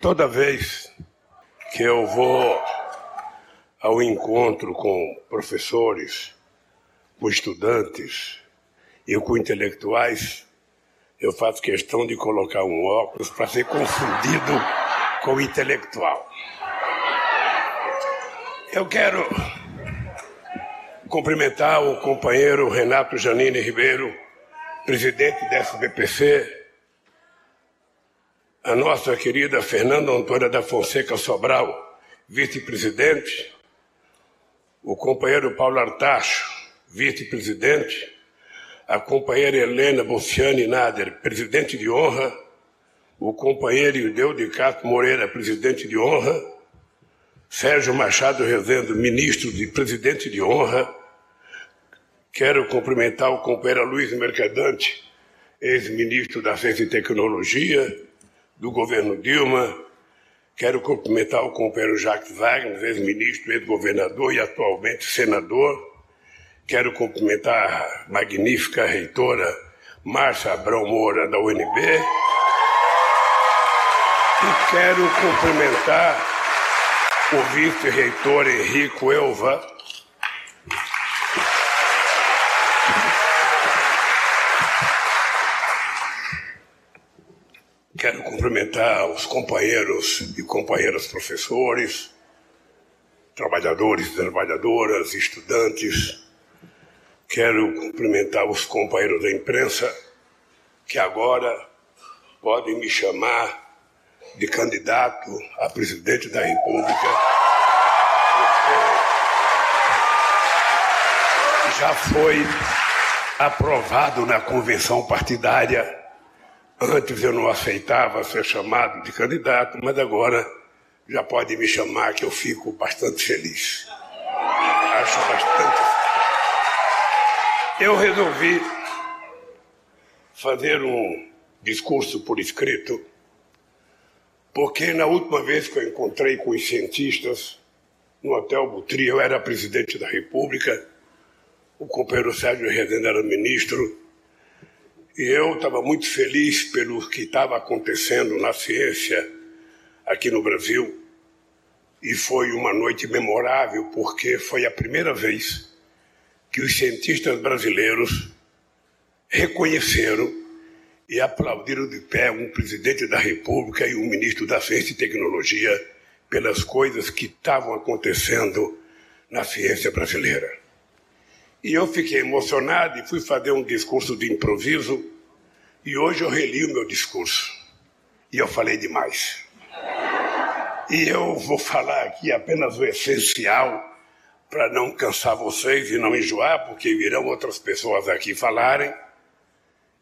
Toda vez que eu vou ao encontro com professores, com estudantes e com intelectuais, eu faço questão de colocar um óculos para ser confundido com o intelectual. Eu quero cumprimentar o companheiro Renato Janine Ribeiro, presidente da SBPC, a nossa querida Fernanda Antônia da Fonseca Sobral, vice-presidente, o companheiro Paulo Artacho, vice-presidente, a companheira Helena Bonciani Nader, presidente de honra, o companheiro Ildeu de Castro Moreira, presidente de honra, Sérgio Machado Rezendo, ministro de presidente de honra, quero cumprimentar o companheiro Luiz Mercadante, ex-ministro da Ciência e Tecnologia, do governo Dilma. Quero cumprimentar o companheiro Jacques Wagner, ex-ministro, ex-governador e atualmente senador. Quero cumprimentar a magnífica reitora Márcia Abrão Moura, da UNB. E quero cumprimentar o vice-reitor Henrico Elva, Quero cumprimentar os companheiros e companheiras professores, trabalhadores e trabalhadoras, estudantes. Quero cumprimentar os companheiros da imprensa que agora podem me chamar de candidato a presidente da República. Já foi aprovado na convenção partidária Antes eu não aceitava ser chamado de candidato, mas agora já pode me chamar que eu fico bastante feliz. Acho bastante. Eu resolvi fazer um discurso por escrito, porque na última vez que eu encontrei com os cientistas no Hotel Butri, eu era presidente da República, o companheiro Sérgio Rezende era ministro, e eu estava muito feliz pelo que estava acontecendo na ciência aqui no Brasil. E foi uma noite memorável, porque foi a primeira vez que os cientistas brasileiros reconheceram e aplaudiram de pé um presidente da República e um ministro da Ciência e Tecnologia pelas coisas que estavam acontecendo na ciência brasileira. E eu fiquei emocionado e fui fazer um discurso de improviso. E hoje eu reli o meu discurso. E eu falei demais. E eu vou falar aqui apenas o essencial para não cansar vocês e não enjoar, porque virão outras pessoas aqui falarem.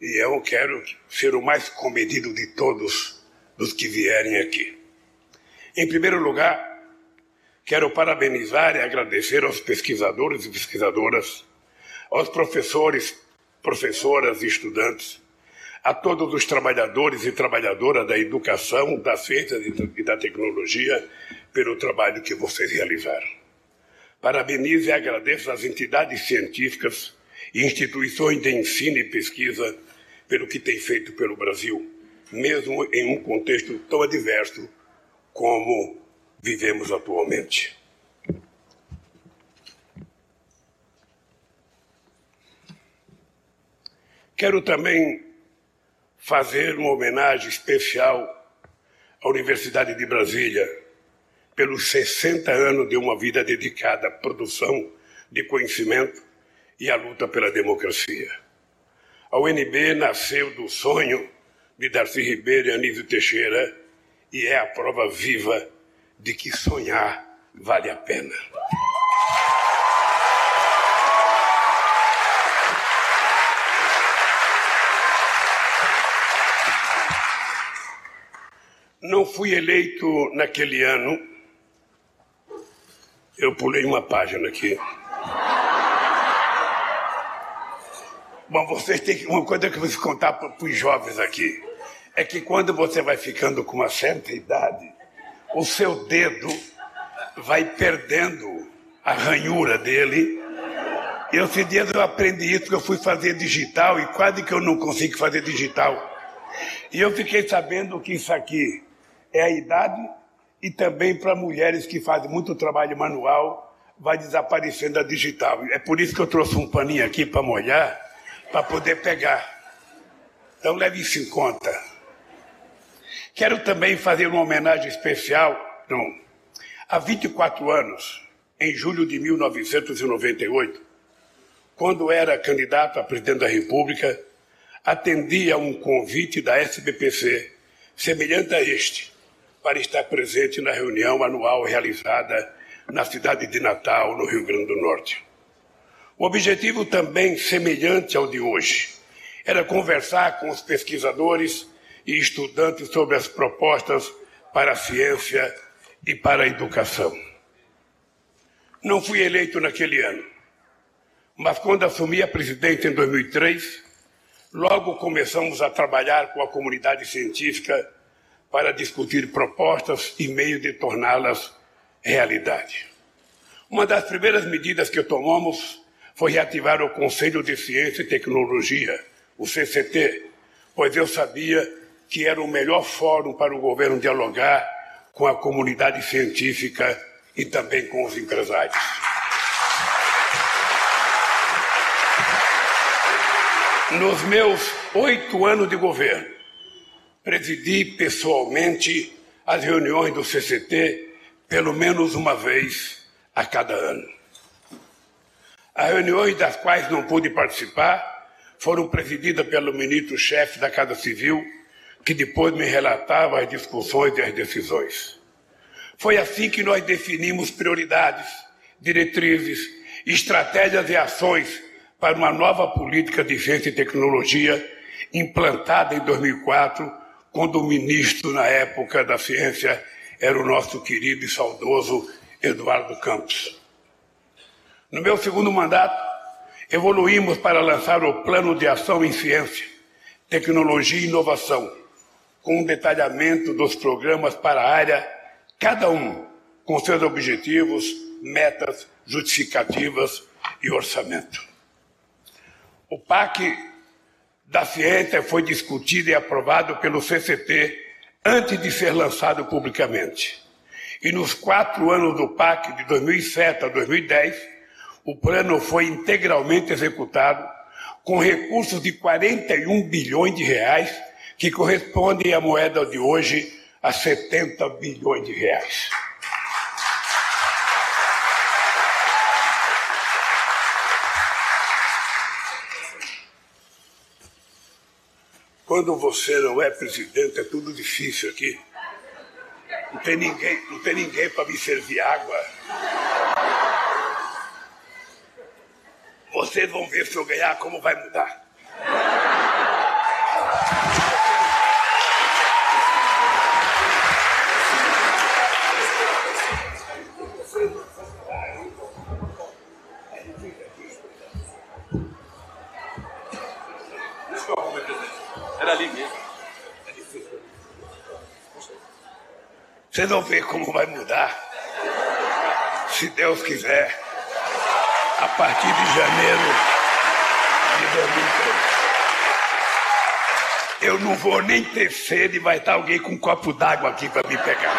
E eu quero ser o mais comedido de todos dos que vierem aqui. Em primeiro lugar, Quero parabenizar e agradecer aos pesquisadores e pesquisadoras, aos professores, professoras e estudantes, a todos os trabalhadores e trabalhadoras da educação, da ciência e da tecnologia pelo trabalho que vocês realizaram. Parabenizo e agradeço às entidades científicas e instituições de ensino e pesquisa pelo que têm feito pelo Brasil, mesmo em um contexto tão adverso como vivemos atualmente. Quero também fazer uma homenagem especial à Universidade de Brasília pelos 60 anos de uma vida dedicada à produção de conhecimento e à luta pela democracia. A UNB nasceu do sonho de Darcy Ribeiro e Anísio Teixeira e é a prova viva de que sonhar vale a pena. Não fui eleito naquele ano. Eu pulei uma página aqui. Bom, vocês têm que. Uma coisa que eu vou contar para os jovens aqui é que quando você vai ficando com uma certa idade, o seu dedo vai perdendo a ranhura dele. Eu, esses dias eu aprendi isso, porque eu fui fazer digital e quase que eu não consigo fazer digital. E eu fiquei sabendo que isso aqui é a idade e também para mulheres que fazem muito trabalho manual, vai desaparecendo a digital. É por isso que eu trouxe um paninho aqui para molhar, para poder pegar. Então leve isso em conta. Quero também fazer uma homenagem especial, não, há 24 anos, em julho de 1998, quando era candidato a presidente da República, atendi a um convite da SBPC, semelhante a este, para estar presente na reunião anual realizada na cidade de Natal, no Rio Grande do Norte. O objetivo também semelhante ao de hoje era conversar com os pesquisadores e estudantes sobre as propostas para a ciência e para a educação. Não fui eleito naquele ano, mas quando assumi a presidência em 2003, logo começamos a trabalhar com a comunidade científica para discutir propostas e meios de torná-las realidade. Uma das primeiras medidas que tomamos foi reativar o Conselho de Ciência e Tecnologia, o CCT, pois eu sabia que era o melhor fórum para o governo dialogar com a comunidade científica e também com os empresários. Nos meus oito anos de governo, presidi pessoalmente as reuniões do CCT pelo menos uma vez a cada ano. As reuniões das quais não pude participar foram presididas pelo ministro-chefe da Casa Civil, que depois me relatava as discussões e as decisões. Foi assim que nós definimos prioridades, diretrizes, estratégias e ações para uma nova política de ciência e tecnologia implantada em 2004 quando o ministro, na época da ciência, era o nosso querido e saudoso Eduardo Campos. No meu segundo mandato, evoluímos para lançar o Plano de Ação em Ciência, Tecnologia e Inovação, com um detalhamento dos programas para a área, cada um com seus objetivos, metas, justificativas e orçamento. O PAC da ciência foi discutido e aprovado pelo CCT antes de ser lançado publicamente. E nos quatro anos do PAC, de 2007 a 2010, o plano foi integralmente executado com recursos de 41 bilhões de reais, que correspondem à moeda de hoje a 70 bilhões de reais. Quando você não é presidente, é tudo difícil aqui. Não tem ninguém, não tem ninguém para me servir água. Vocês vão ver se eu ganhar como vai mudar. Vocês vão ver como vai mudar, se Deus quiser, a partir de janeiro de 2003. Eu não vou nem ter sede, vai estar alguém com um copo d'água aqui para me pegar.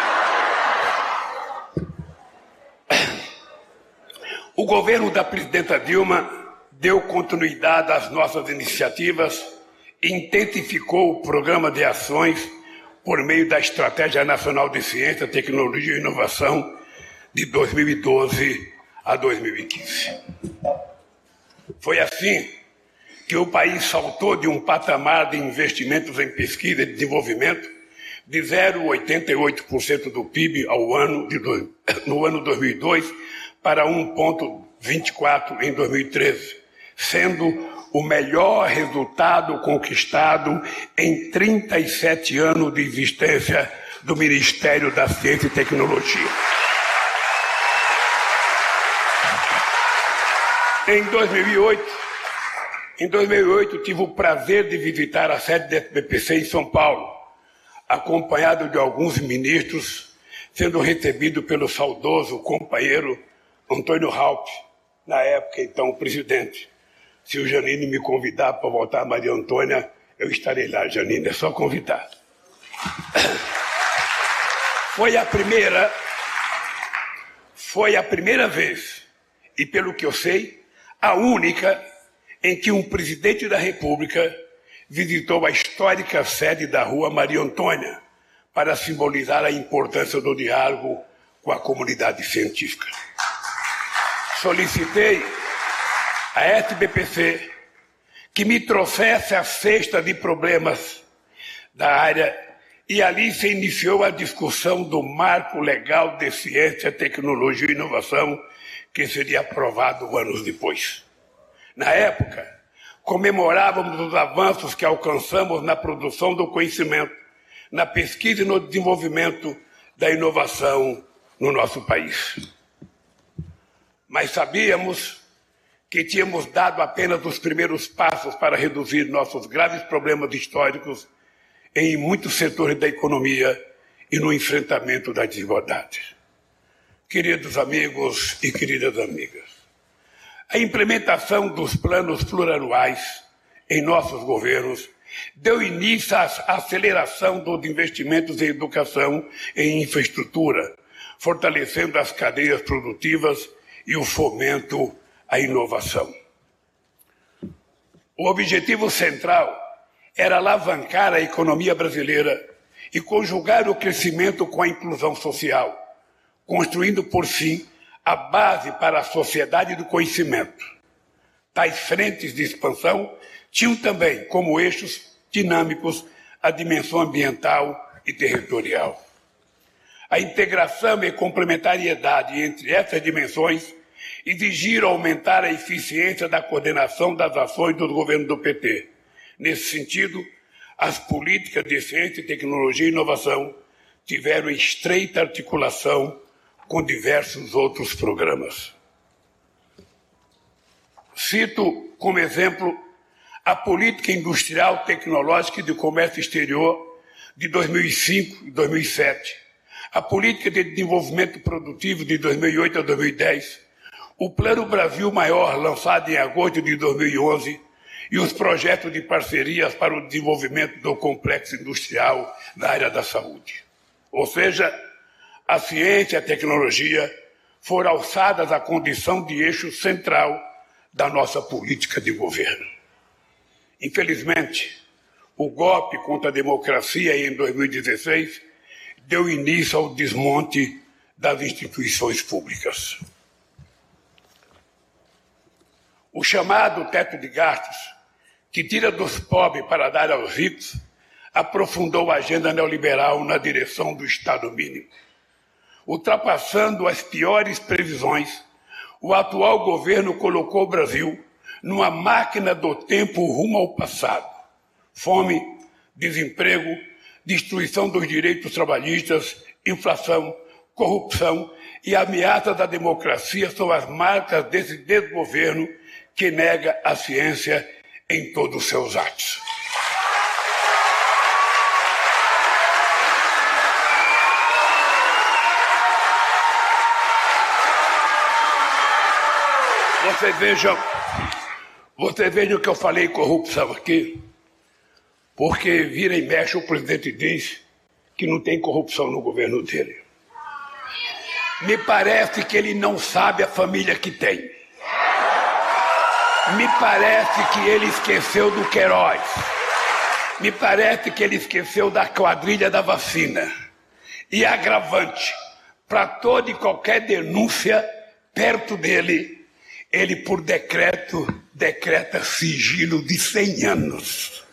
O governo da presidenta Dilma deu continuidade às nossas iniciativas, intensificou o programa de ações por meio da Estratégia Nacional de Ciência, Tecnologia e Inovação de 2012 a 2015. Foi assim que o país saltou de um patamar de investimentos em pesquisa e desenvolvimento de 0,88% do PIB ao ano de, no ano 2002 para 1,24% em 2013, sendo o melhor resultado conquistado em 37 anos de existência do Ministério da Ciência e Tecnologia. Em 2008, em 2008 tive o prazer de visitar a sede da SBPC em São Paulo, acompanhado de alguns ministros, sendo recebido pelo saudoso companheiro Antônio Halpe, na época então presidente. Se o Janine me convidar para voltar a Maria Antônia, eu estarei lá, Janine, é só convidar. Foi a primeira, foi a primeira vez, e pelo que eu sei, a única em que um presidente da República visitou a histórica sede da Rua Maria Antônia para simbolizar a importância do diálogo com a comunidade científica. Solicitei à SBPC que me trouxesse a cesta de problemas da área e ali se iniciou a discussão do marco legal de ciência, tecnologia e inovação que seria aprovado anos depois. Na época, comemorávamos os avanços que alcançamos na produção do conhecimento, na pesquisa e no desenvolvimento da inovação no nosso país. Mas sabíamos que tínhamos dado apenas os primeiros passos para reduzir nossos graves problemas históricos em muitos setores da economia e no enfrentamento das desigualdades. Queridos amigos e queridas amigas, a implementação dos planos plurianuais em nossos governos deu início à aceleração dos investimentos em educação e infraestrutura, fortalecendo as cadeias produtivas e o fomento à inovação. O objetivo central era alavancar a economia brasileira e conjugar o crescimento com a inclusão social, construindo, por fim, a base para a sociedade do conhecimento. Tais frentes de expansão tinham também como eixos dinâmicos a dimensão ambiental e territorial. A integração e complementariedade entre essas dimensões exigiram aumentar a eficiência da coordenação das ações do governo do PT. Nesse sentido, as políticas de ciência, tecnologia e inovação tiveram estreita articulação com diversos outros programas. Cito como exemplo a Política Industrial, Tecnológica e de Comércio Exterior de 2005 e 2007, a Política de Desenvolvimento Produtivo de 2008 a 2010, o Plano Brasil Maior, lançado em agosto de 2011, e os projetos de parcerias para o desenvolvimento do complexo industrial na área da saúde. Ou seja, a ciência e a tecnologia foram alçadas à condição de eixo central da nossa política de governo. Infelizmente, o golpe contra a democracia em 2016 deu início ao desmonte das instituições públicas. O chamado teto de gastos, que tira dos pobres para dar aos ricos, aprofundou a agenda neoliberal na direção do Estado mínimo ultrapassando as piores previsões, o atual governo colocou o Brasil numa máquina do tempo rumo ao passado. Fome, desemprego, destruição dos direitos trabalhistas, inflação, corrupção e ameaça da democracia são as marcas desse desgoverno que nega a ciência em todos os seus atos. Você veja, você veja o que eu falei corrupção aqui, porque vira e mexe o presidente diz que não tem corrupção no governo dele. Me parece que ele não sabe a família que tem. Me parece que ele esqueceu do Queiroz. Me parece que ele esqueceu da quadrilha da vacina. E agravante, para toda e qualquer denúncia perto dele, ele, por decreto, decreta sigilo de 100 anos.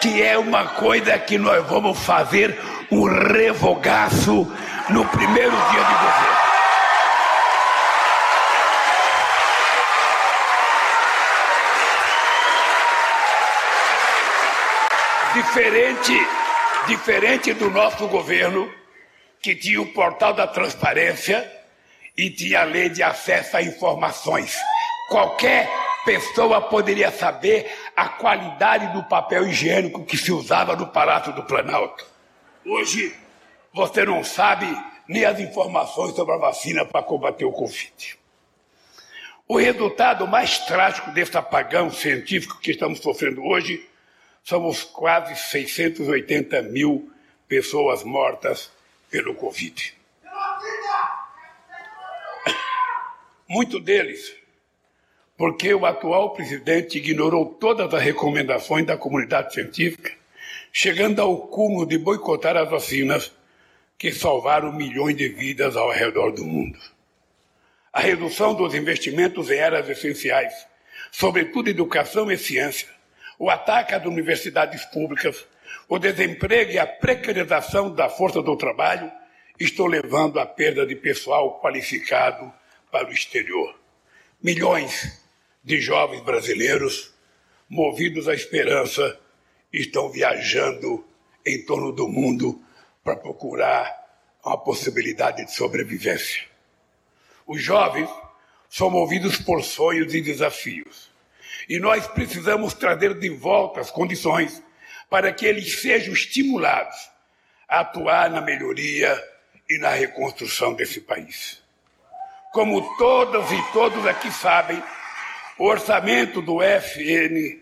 Que é uma coisa que nós vamos fazer um revogaço no primeiro dia de governo. Diferente, diferente do nosso governo, que tinha o portal da transparência, e tinha a lei de acesso a informações. Qualquer pessoa poderia saber a qualidade do papel higiênico que se usava no Palácio do Planalto. Hoje, você não sabe nem as informações sobre a vacina para combater o Covid. O resultado mais trágico desse apagão científico que estamos sofrendo hoje são os quase 680 mil pessoas mortas pelo Covid. Muito deles, porque o atual presidente ignorou todas as recomendações da comunidade científica, chegando ao cúmulo de boicotar as vacinas que salvaram milhões de vidas ao redor do mundo. A redução dos investimentos em áreas essenciais, sobretudo educação e ciência, o ataque às universidades públicas, o desemprego e a precarização da força do trabalho estão levando à perda de pessoal qualificado para o exterior. Milhões de jovens brasileiros, movidos à esperança, estão viajando em torno do mundo para procurar uma possibilidade de sobrevivência. Os jovens são movidos por sonhos e desafios. E nós precisamos trazer de volta as condições para que eles sejam estimulados a atuar na melhoria e na reconstrução desse país. Como todas e todos aqui sabem, o orçamento do FNDCT,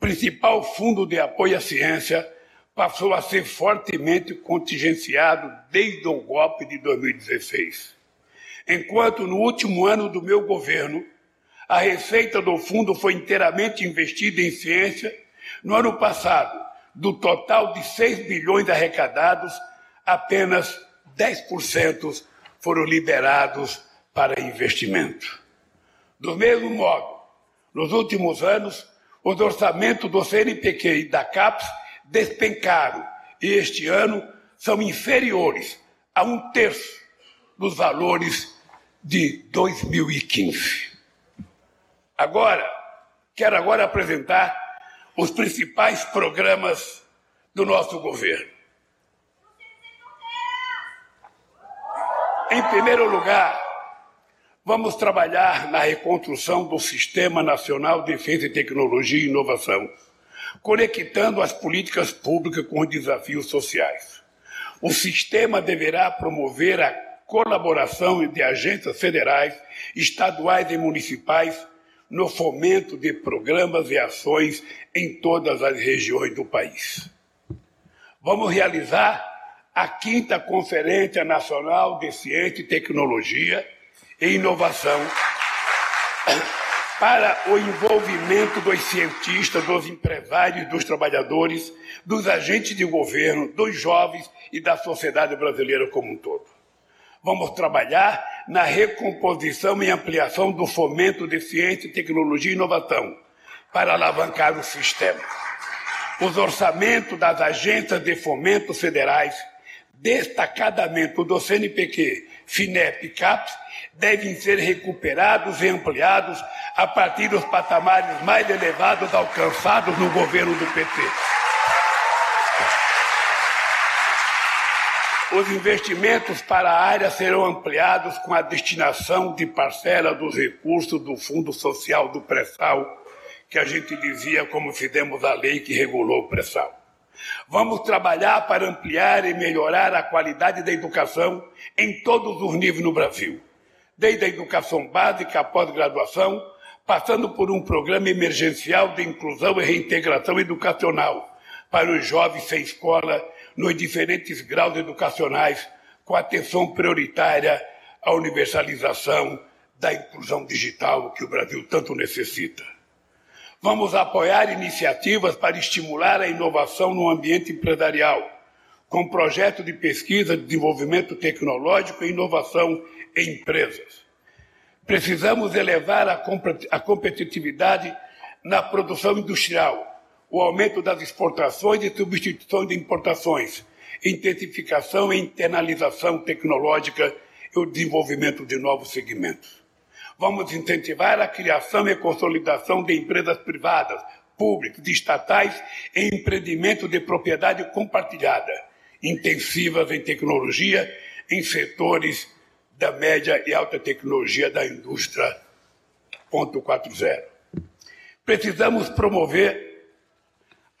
principal fundo de apoio à ciência, passou a ser fortemente contingenciado desde o golpe de 2016. Enquanto no último ano do meu governo, a receita do fundo foi inteiramente investida em ciência, no ano passado, do total de 6 bilhões arrecadados, apenas 10% foram liberados para investimento. Do mesmo modo, nos últimos anos, os orçamentos do CNPq e da CAPES despencaram e este ano são inferiores a um terço dos valores de 2015. Agora, quero agora apresentar os principais programas do nosso governo. Em primeiro lugar, vamos trabalhar na reconstrução do Sistema Nacional de Defesa e Tecnologia e Inovação conectando as políticas públicas com os desafios sociais. O sistema deverá promover a colaboração de agências federais, estaduais e municipais no fomento de programas e ações em todas as regiões do país. Vamos realizar a quinta Conferência Nacional de Ciência e Tecnologia e Inovação para o envolvimento dos cientistas, dos empresários, dos trabalhadores, dos agentes de governo, dos jovens e da sociedade brasileira como um todo. Vamos trabalhar na recomposição e ampliação do fomento de ciência, tecnologia e inovação para alavancar o sistema. Os orçamentos das agências de fomento federais, destacadamente do CNPq, FINEP e CAPES, devem ser recuperados e ampliados a partir dos patamares mais elevados alcançados no governo do PT. Os investimentos para a área serão ampliados com a destinação de parcela dos recursos do Fundo Social do Pré-Sal, que a gente dizia como fizemos a lei que regulou o pré-sal. Vamos trabalhar para ampliar e melhorar a qualidade da educação em todos os níveis no Brasil, desde a educação básica à pós-graduação, passando por um programa emergencial de inclusão e reintegração educacional para os jovens sem escola nos diferentes graus educacionais, com atenção prioritária à universalização da inclusão digital que o Brasil tanto necessita. Vamos apoiar iniciativas para estimular a inovação no ambiente empresarial, com projetos de pesquisa, desenvolvimento tecnológico e inovação em empresas Precisamos elevar a competitividade na produção industrial, o aumento das exportações e substituição de importações, intensificação e internalização tecnológica e o desenvolvimento de novos segmentos. Vamos incentivar a criação e consolidação de empresas privadas, públicas e estatais em empreendimento de propriedade compartilhada, intensivas em tecnologia, em setores da média e alta tecnologia da indústria 4.0. Precisamos promover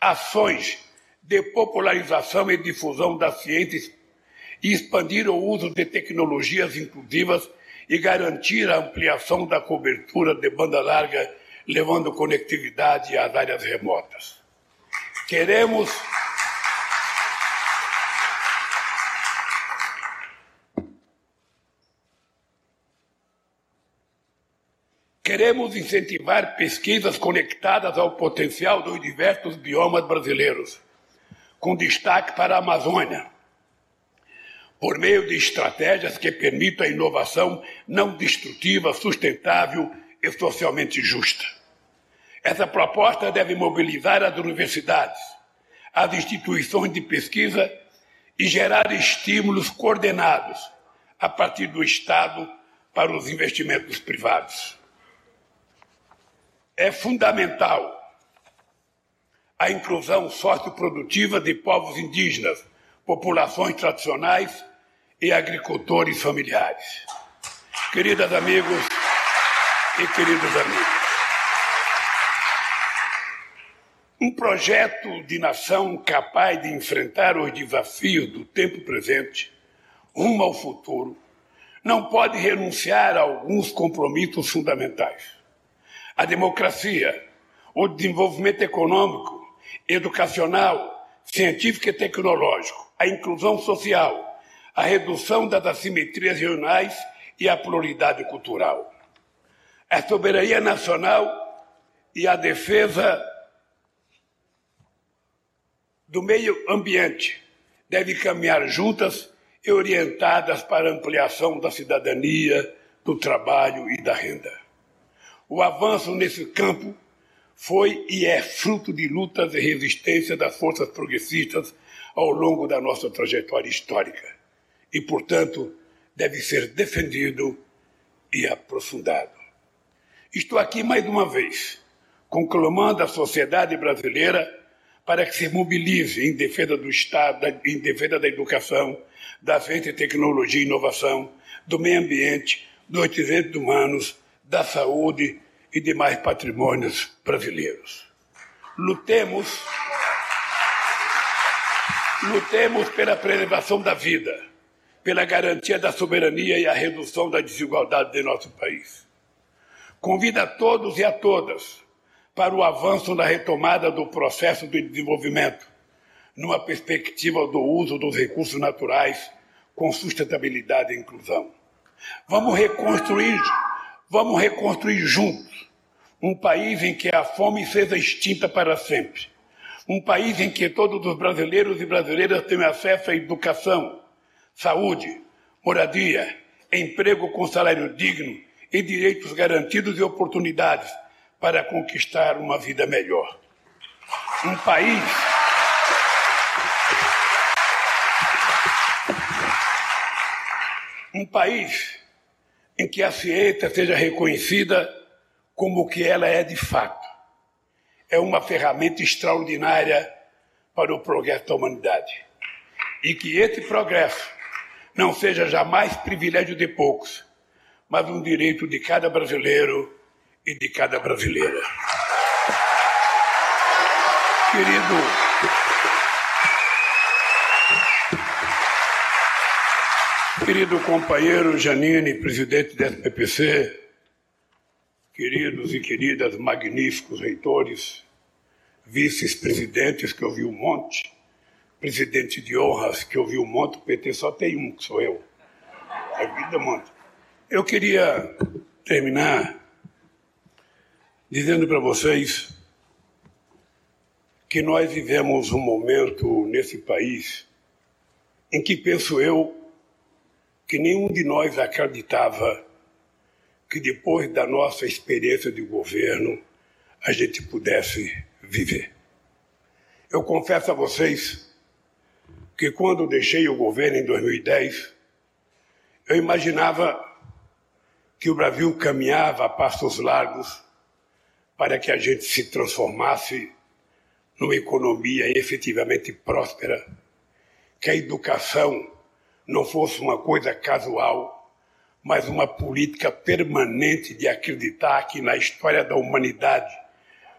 ações de popularização e difusão da ciência e expandir o uso de tecnologias inclusivas e garantir a ampliação da cobertura de banda larga, levando conectividade às áreas remotas. Queremos Queremos incentivar pesquisas conectadas ao potencial dos diversos biomas brasileiros, com destaque para a Amazônia, por meio de estratégias que permitam a inovação não destrutiva, sustentável e socialmente justa. Essa proposta deve mobilizar as universidades, as instituições de pesquisa e gerar estímulos coordenados a partir do Estado para os investimentos privados. É fundamental a inclusão socioprodutiva de povos indígenas, populações tradicionais e agricultores familiares. Queridas amigos e queridos amigos, um projeto de nação capaz de enfrentar os desafios do tempo presente, rumo ao futuro, não pode renunciar a alguns compromissos fundamentais. A democracia, o desenvolvimento econômico, educacional, científico e tecnológico, a inclusão social, a redução das assimetrias regionais e a pluralidade cultural. A soberania nacional e a defesa do meio ambiente devem caminhar juntas e orientadas para a ampliação da cidadania, do trabalho e da renda. O avanço nesse campo foi e é fruto de lutas e resistência das forças progressistas ao longo da nossa trajetória histórica e, portanto, deve ser defendido e aprofundado. Estou aqui mais uma vez, conclamando a sociedade brasileira para que se mobilize em defesa do Estado, em defesa da educação, da ciência, tecnologia e inovação, do meio ambiente, dos direitos humanos, da saúde e demais patrimônios brasileiros. Lutemos, lutemos pela preservação da vida, pela garantia da soberania e a redução da desigualdade de nosso país. Convido a todos e a todas para o avanço na retomada do processo de desenvolvimento, numa perspectiva do uso dos recursos naturais com sustentabilidade e inclusão. Vamos reconstruir, vamos reconstruir juntos um país em que a fome seja extinta para sempre. Um país em que todos os brasileiros e brasileiras tenham acesso à educação, saúde, moradia, emprego com salário digno e direitos garantidos e oportunidades para conquistar uma vida melhor. Um país um país em que a ciência seja reconhecida como o que ela é de fato. É uma ferramenta extraordinária para o progresso da humanidade. E que esse progresso não seja jamais privilégio de poucos, mas um direito de cada brasileiro e de cada brasileira. Querido, querido companheiro Janine, presidente da SPPC, queridos e queridas magníficos reitores, vices-presidentes, que eu vi um monte, presidente de honras, que eu vi um monte, o PT só tem um, que sou eu. A vida monte. Eu queria terminar dizendo para vocês que nós vivemos um momento nesse país em que penso eu que nenhum de nós acreditava que depois da nossa experiência de governo a gente pudesse viver. Eu confesso a vocês que quando deixei o governo em 2010, eu imaginava que o Brasil caminhava a passos largos para que a gente se transformasse numa economia efetivamente próspera, que a educação não fosse uma coisa casual, mas uma política permanente de acreditar que na história da humanidade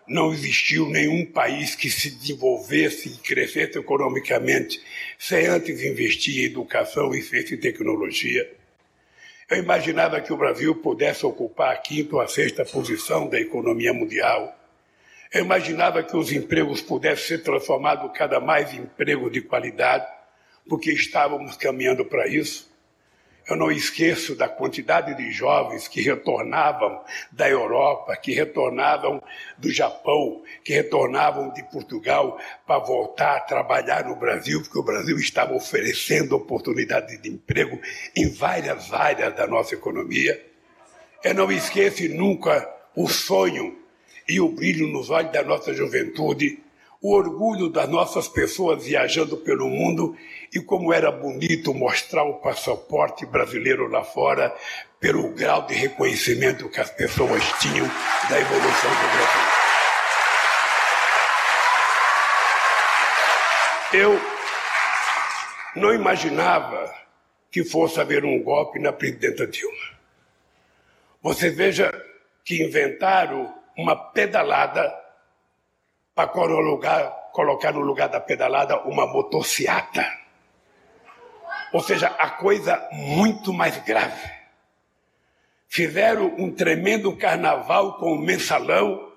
não existiu nenhum país que se desenvolvesse e crescesse economicamente sem antes investir em educação e ciência e tecnologia. Eu imaginava que o Brasil pudesse ocupar a quinta ou a sexta posição da economia mundial. Eu imaginava que os empregos pudessem ser transformados cada mais em empregos de qualidade, porque estávamos caminhando para isso. Eu não esqueço da quantidade de jovens que retornavam da Europa, que retornavam do Japão, que retornavam de Portugal para voltar a trabalhar no Brasil, porque o Brasil estava oferecendo oportunidades de emprego em várias áreas da nossa economia. Eu não esqueço nunca o sonho e o brilho nos olhos da nossa juventude o orgulho das nossas pessoas viajando pelo mundo e como era bonito mostrar o passaporte brasileiro lá fora pelo grau de reconhecimento que as pessoas tinham da evolução do Brasil. Eu não imaginava que fosse haver um golpe na presidenta Dilma. Você veja que inventaram uma pedalada para colocar no lugar da pedalada uma motociata. Ou seja, a coisa muito mais grave. Fizeram um tremendo carnaval com o mensalão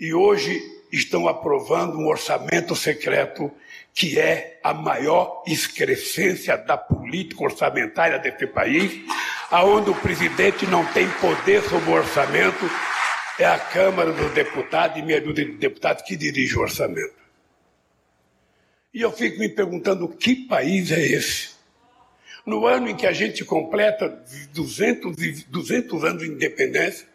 e hoje estão aprovando um orçamento secreto que é a maior excrescência da política orçamentária desse país, aonde o presidente não tem poder sobre o orçamento é a Câmara dos Deputados e meia dúzia de deputados que dirige o orçamento. E eu fico me perguntando que país é esse? No ano em que a gente completa 200, 200 anos de independência,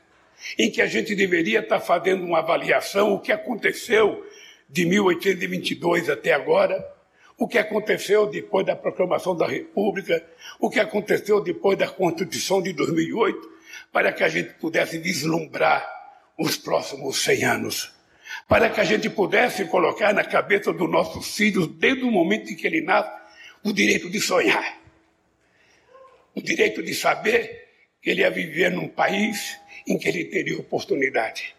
em que a gente deveria estar fazendo uma avaliação o que aconteceu de 1822 até agora, o que aconteceu depois da proclamação da República, o que aconteceu depois da Constituição de 2008, para que a gente pudesse vislumbrar os próximos 100 anos, para que a gente pudesse colocar na cabeça dos nossos filhos, desde o momento em que ele nasce, o direito de sonhar, o direito de saber que ele ia viver num país em que ele teria oportunidade,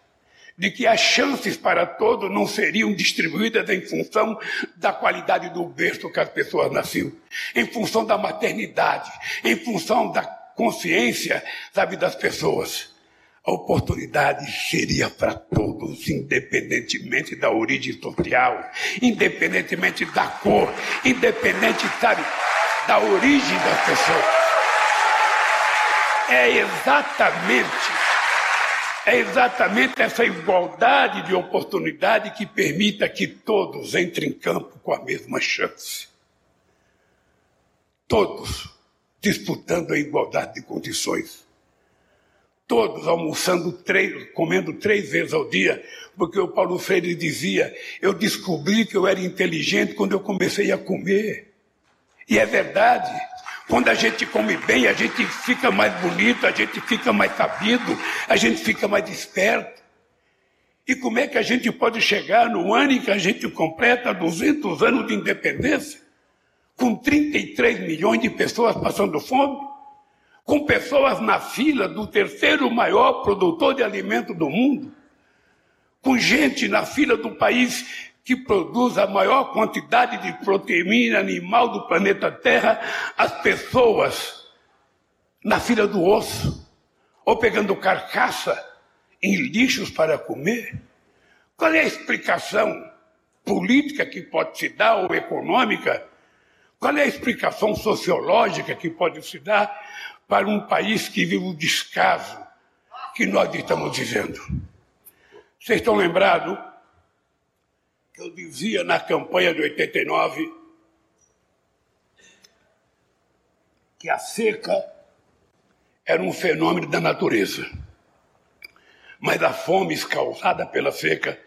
de que as chances para todos não seriam distribuídas em função da qualidade do berço que as pessoas nasciam, em função da maternidade, em função da consciência, sabe, das pessoas a oportunidade seria para todos, independentemente da origem social, independentemente da cor, independente, sabe, da origem das pessoas. É exatamente, é exatamente essa igualdade de oportunidade que permita que todos entrem em campo com a mesma chance. Todos disputando a igualdade de condições todos almoçando três, comendo três vezes ao dia, porque o Paulo Freire dizia: Eu descobri que eu era inteligente quando eu comecei a comer. E é verdade. Quando a gente come bem, a gente fica mais bonito, a gente fica mais sabido, a gente fica mais esperto. E como é que a gente pode chegar no ano em que a gente completa 200 anos de independência, com 33 milhões de pessoas passando fome? Com pessoas na fila do terceiro maior produtor de alimento do mundo, com gente na fila do país que produz a maior quantidade de proteína animal do planeta Terra, as pessoas na fila do osso, ou pegando carcaça em lixos para comer. Qual é a explicação política que pode se dar ou econômica? Qual é a explicação sociológica que pode se dar para um país que vive o descaso que nós estamos vivendo. Vocês estão lembrados que eu dizia na campanha de 89 que a seca era um fenômeno da natureza, mas a fome causada pela seca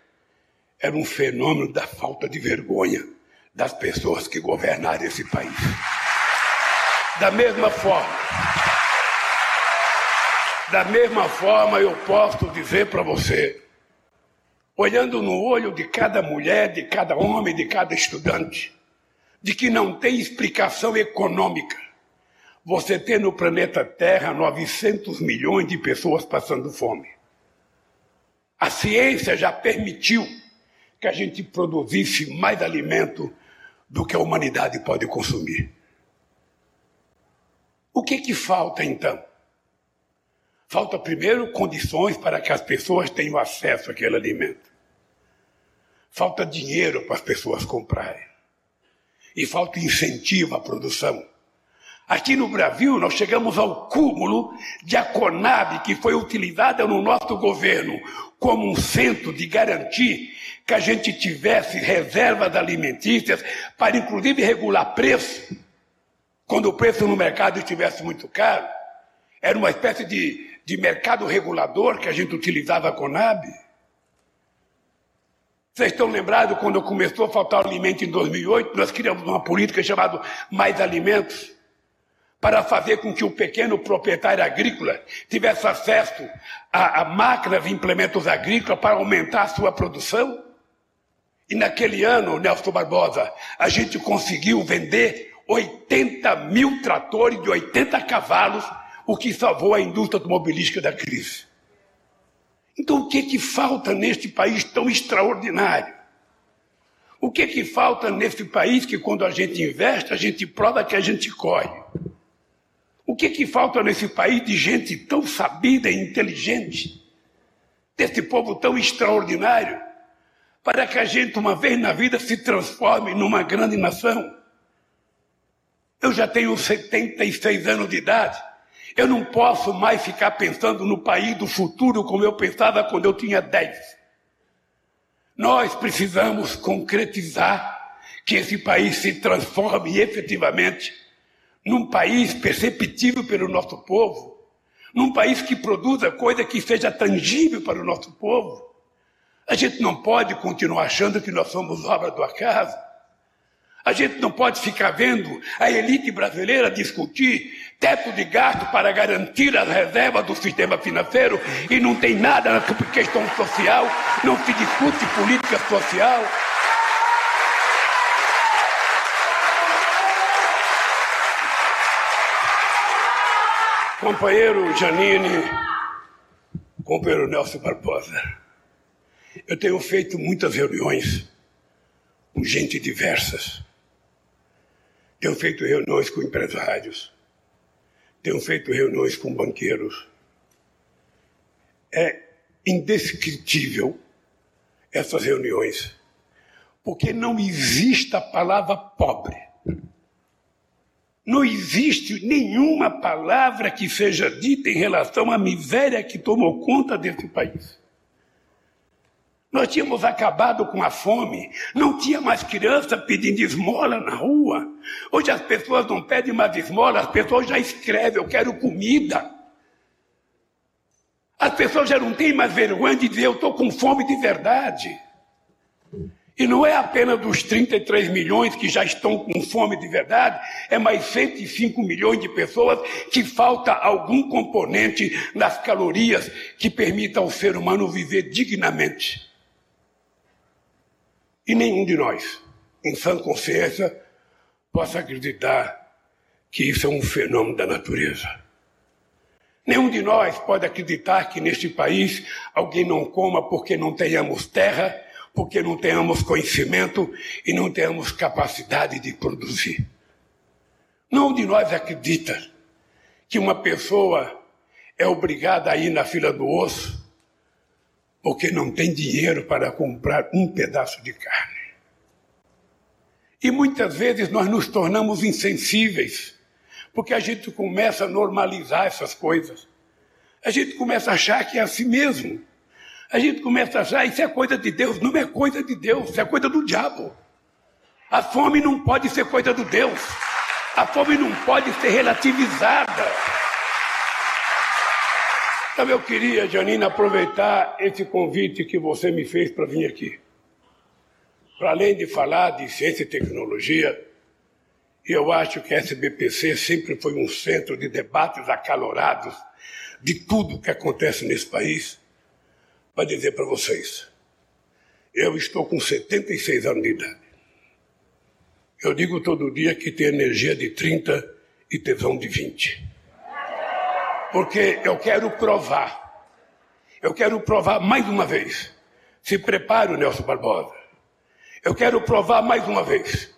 era um fenômeno da falta de vergonha das pessoas que governaram esse país. Da mesma forma, da mesma forma, eu posso dizer para você, olhando no olho de cada mulher, de cada homem, de cada estudante, de que não tem explicação econômica você ter no planeta Terra 900 milhões de pessoas passando fome. A ciência já permitiu que a gente produzisse mais alimento do que a humanidade pode consumir. O que que falta então? Falta primeiro condições para que as pessoas tenham acesso àquele alimento. Falta dinheiro para as pessoas comprarem. E falta incentivo à produção. Aqui no Brasil, nós chegamos ao cúmulo de a Conab, que foi utilizada no nosso governo como um centro de garantir que a gente tivesse reservas alimentícias para, inclusive, regular preço, quando o preço no mercado estivesse muito caro. Era uma espécie de, de mercado regulador que a gente utilizava a Conab. Vocês estão lembrados quando começou a faltar alimento em 2008? Nós criamos uma política chamada Mais Alimentos para fazer com que o pequeno proprietário agrícola tivesse acesso a, a máquinas e implementos agrícolas para aumentar a sua produção. E naquele ano, Nelson Barbosa, a gente conseguiu vender 80 mil tratores de 80 cavalos, o que salvou a indústria automobilística da crise. Então, o que, que falta neste país tão extraordinário? O que, que falta nesse país que, quando a gente investe, a gente prova que a gente corre? O que, que falta nesse país de gente tão sabida e inteligente, desse povo tão extraordinário, para que a gente, uma vez na vida, se transforme numa grande nação? Eu já tenho 76 anos de idade. Eu não posso mais ficar pensando no país do futuro como eu pensava quando eu tinha 10. Nós precisamos concretizar que esse país se transforme efetivamente num país perceptível pelo nosso povo, num país que produza coisa que seja tangível para o nosso povo. A gente não pode continuar achando que nós somos obra do acaso. A gente não pode ficar vendo a elite brasileira discutir teto de gasto para garantir as reservas do sistema financeiro e não tem nada na questão social, não se discute política social. Companheiro Janine, companheiro Nelson Barbosa, eu tenho feito muitas reuniões com gente diversas. Tenho feito reuniões com empresários. Tenho feito reuniões com banqueiros. É indescritível essas reuniões, porque não existe a palavra pobre. Não existe nenhuma palavra que seja dita em relação à miséria que tomou conta desse país. Nós tínhamos acabado com a fome, não tinha mais criança pedindo esmola na rua. Hoje as pessoas não pedem mais esmola, as pessoas já escrevem: Eu quero comida. As pessoas já não têm mais vergonha de dizer: Eu estou com fome de verdade. E não é apenas dos 33 milhões que já estão com fome de verdade, é mais 105 milhões de pessoas que falta algum componente nas calorias que permita ao ser humano viver dignamente. E nenhum de nós, em sã consciência, possa acreditar que isso é um fenômeno da natureza. Nenhum de nós pode acreditar que neste país alguém não coma porque não tenhamos terra porque não tenhamos conhecimento e não tenhamos capacidade de produzir. Não de nós acredita que uma pessoa é obrigada a ir na fila do osso porque não tem dinheiro para comprar um pedaço de carne. E muitas vezes nós nos tornamos insensíveis, porque a gente começa a normalizar essas coisas. A gente começa a achar que é assim mesmo a gente começa a achar isso é coisa de Deus. Não é coisa de Deus, isso é coisa do diabo. A fome não pode ser coisa do Deus. A fome não pode ser relativizada. Então eu queria, Janina, aproveitar esse convite que você me fez para vir aqui. Para além de falar de ciência e tecnologia, eu acho que a SBPC sempre foi um centro de debates acalorados de tudo que acontece nesse país para dizer para vocês: eu estou com 76 anos de idade. Eu digo todo dia que tenho energia de 30 e tesão de 20. Porque eu quero provar. Eu quero provar mais uma vez. Se prepare, Nelson Barbosa. Eu quero provar mais uma vez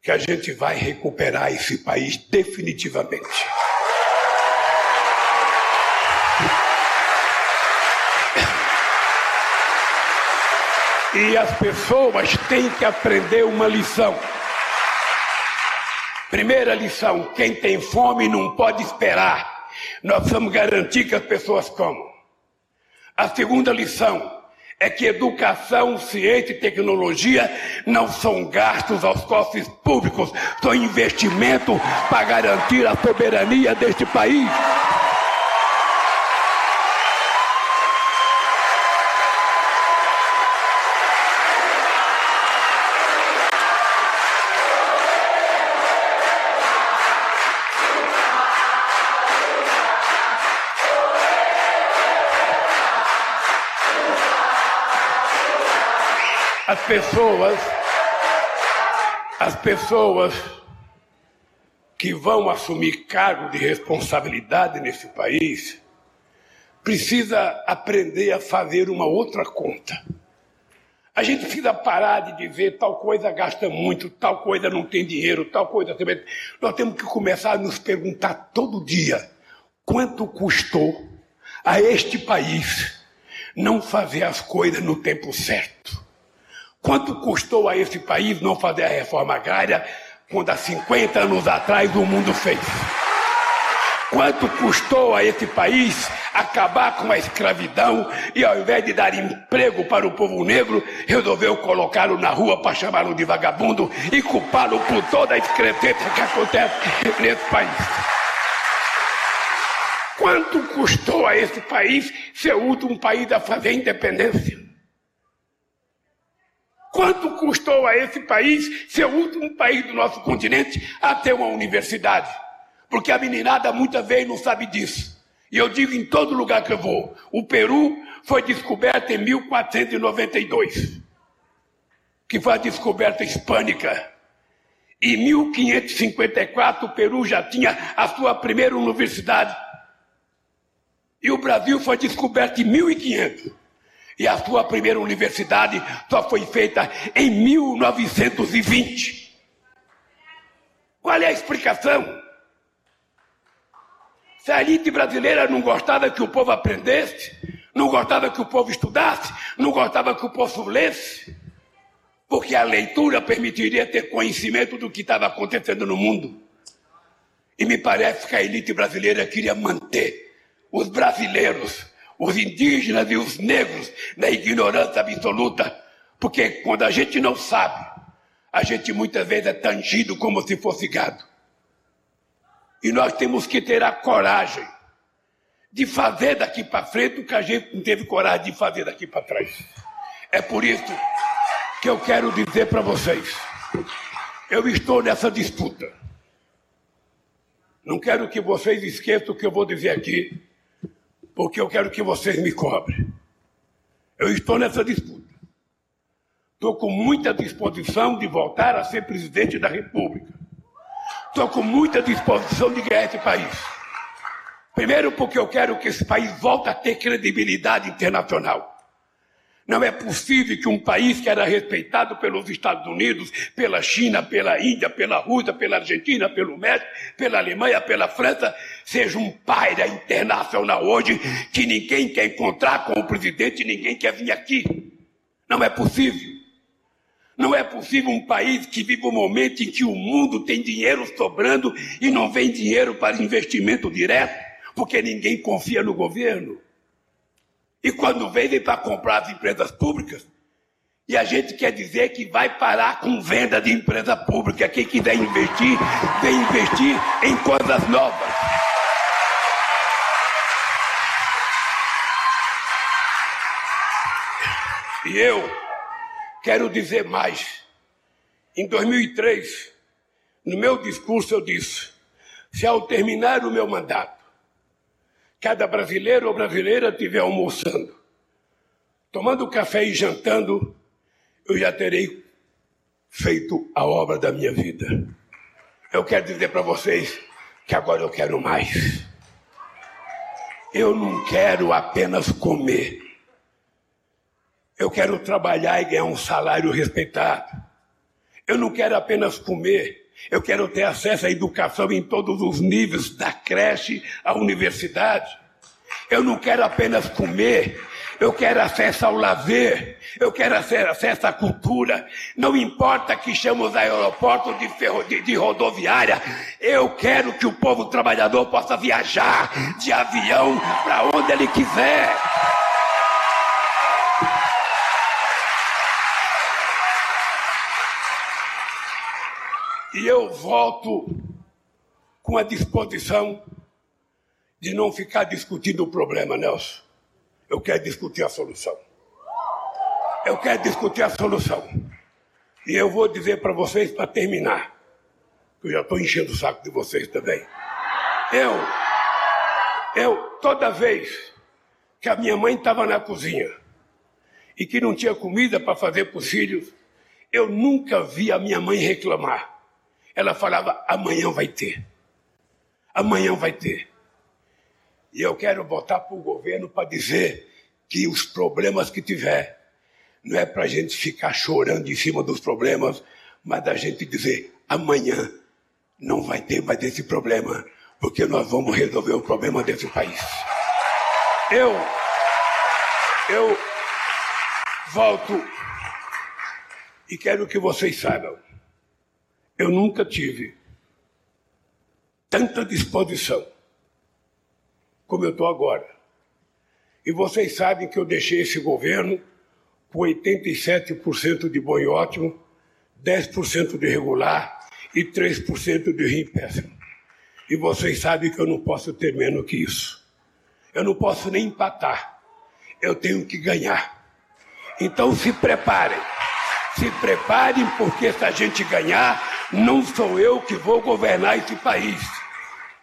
que a gente vai recuperar esse país definitivamente. E as pessoas têm que aprender uma lição. Primeira lição: quem tem fome não pode esperar. Nós precisamos garantir que as pessoas comam. A segunda lição é que educação, ciência e tecnologia não são gastos aos cofres públicos, são investimento para garantir a soberania deste país. Pessoas, as pessoas que vão assumir cargo de responsabilidade nesse país, precisa aprender a fazer uma outra conta. A gente precisa parar de dizer tal coisa gasta muito, tal coisa não tem dinheiro, tal coisa. Nós temos que começar a nos perguntar todo dia quanto custou a este país não fazer as coisas no tempo certo. Quanto custou a esse país não fazer a reforma agrária quando há 50 anos atrás o mundo fez? Quanto custou a esse país acabar com a escravidão e, ao invés de dar emprego para o povo negro, resolveu colocá-lo na rua para chamá-lo de vagabundo e culpá-lo por toda a excrescência que acontece nesse país? Quanto custou a esse país ser o último país a fazer independência? Quanto custou a esse país ser o último país do nosso continente a ter uma universidade? Porque a meninada muitas vezes não sabe disso. E eu digo em todo lugar que eu vou: o Peru foi descoberto em 1492, que foi a descoberta hispânica. Em 1554, o Peru já tinha a sua primeira universidade. E o Brasil foi descoberto em 1500. E a sua primeira universidade só foi feita em 1920. Qual é a explicação? Se a elite brasileira não gostava que o povo aprendesse, não gostava que o povo estudasse, não gostava que o povo lesse, porque a leitura permitiria ter conhecimento do que estava acontecendo no mundo. E me parece que a elite brasileira queria manter os brasileiros os indígenas e os negros na ignorância absoluta, porque quando a gente não sabe, a gente muitas vezes é tangido como se fosse gado. E nós temos que ter a coragem de fazer daqui para frente o que a gente não teve coragem de fazer daqui para trás. É por isso que eu quero dizer para vocês: eu estou nessa disputa. Não quero que vocês esqueçam o que eu vou dizer aqui porque eu quero que vocês me cobrem. Eu estou nessa disputa. Estou com muita disposição de voltar a ser presidente da República. Estou com muita disposição de ganhar esse país. Primeiro, porque eu quero que esse país volte a ter credibilidade internacional. Não é possível que um país que era respeitado pelos Estados Unidos, pela China, pela Índia, pela Rússia, pela Argentina, pelo México, pela Alemanha, pela França, seja um paira internacional hoje que ninguém quer encontrar com o presidente, ninguém quer vir aqui. Não é possível. Não é possível um país que vive um momento em que o mundo tem dinheiro sobrando e não vem dinheiro para investimento direto, porque ninguém confia no governo. E quando vem, para comprar as empresas públicas. E a gente quer dizer que vai parar com venda de empresa pública. Quem quiser investir, vem investir em coisas novas. E eu quero dizer mais. Em 2003, no meu discurso, eu disse: se ao terminar o meu mandato, cada brasileiro ou brasileira estiver almoçando, tomando café e jantando, eu já terei feito a obra da minha vida. Eu quero dizer para vocês que agora eu quero mais. Eu não quero apenas comer. Eu quero trabalhar e ganhar um salário respeitado. Eu não quero apenas comer. Eu quero ter acesso à educação em todos os níveis, da creche à universidade. Eu não quero apenas comer, eu quero acesso ao lazer, eu quero acesso à cultura. Não importa que chamemos aeroporto de, ferro, de, de rodoviária, eu quero que o povo trabalhador possa viajar de avião para onde ele quiser. E eu volto com a disposição de não ficar discutindo o problema, Nelson. Eu quero discutir a solução. Eu quero discutir a solução. E eu vou dizer para vocês, para terminar, que eu já estou enchendo o saco de vocês também. Eu, eu, toda vez que a minha mãe estava na cozinha e que não tinha comida para fazer para os filhos, eu nunca vi a minha mãe reclamar. Ela falava: amanhã vai ter. Amanhã vai ter. E eu quero botar para o governo para dizer que os problemas que tiver, não é para a gente ficar chorando em cima dos problemas, mas da gente dizer: amanhã não vai ter mais esse problema, porque nós vamos resolver o problema desse país. Eu, eu volto e quero que vocês saibam eu nunca tive tanta disposição como eu estou agora. E vocês sabem que eu deixei esse governo com 87% de bom e ótimo, 10% de regular e 3% de ruim péssimo. E vocês sabem que eu não posso ter menos que isso. Eu não posso nem empatar. Eu tenho que ganhar. Então se preparem. Se preparem, porque se a gente ganhar, não sou eu que vou governar esse país.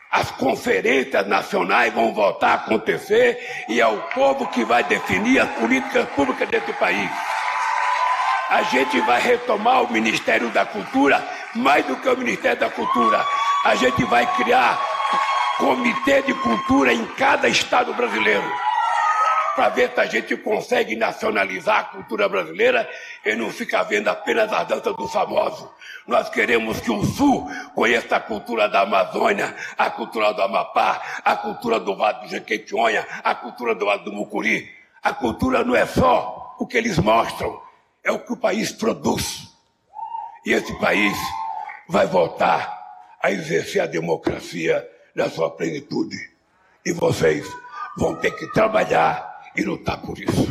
As conferências nacionais vão voltar a acontecer e é o povo que vai definir as políticas públicas desse país. A gente vai retomar o Ministério da Cultura, mais do que o Ministério da Cultura. A gente vai criar comitê de cultura em cada estado brasileiro para ver se a gente consegue nacionalizar a cultura brasileira e não ficar vendo apenas a dança dos famosos. Nós queremos que o Sul conheça a cultura da Amazônia, a cultura do Amapá, a cultura do Vale do Jequitinhonha, a cultura do Vale do Mucuri. A cultura não é só o que eles mostram, é o que o país produz. E esse país vai voltar a exercer a democracia na sua plenitude. E vocês vão ter que trabalhar e lutar por isso.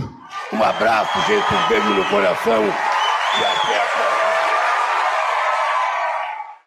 Um abraço, gente, um beijo no coração e até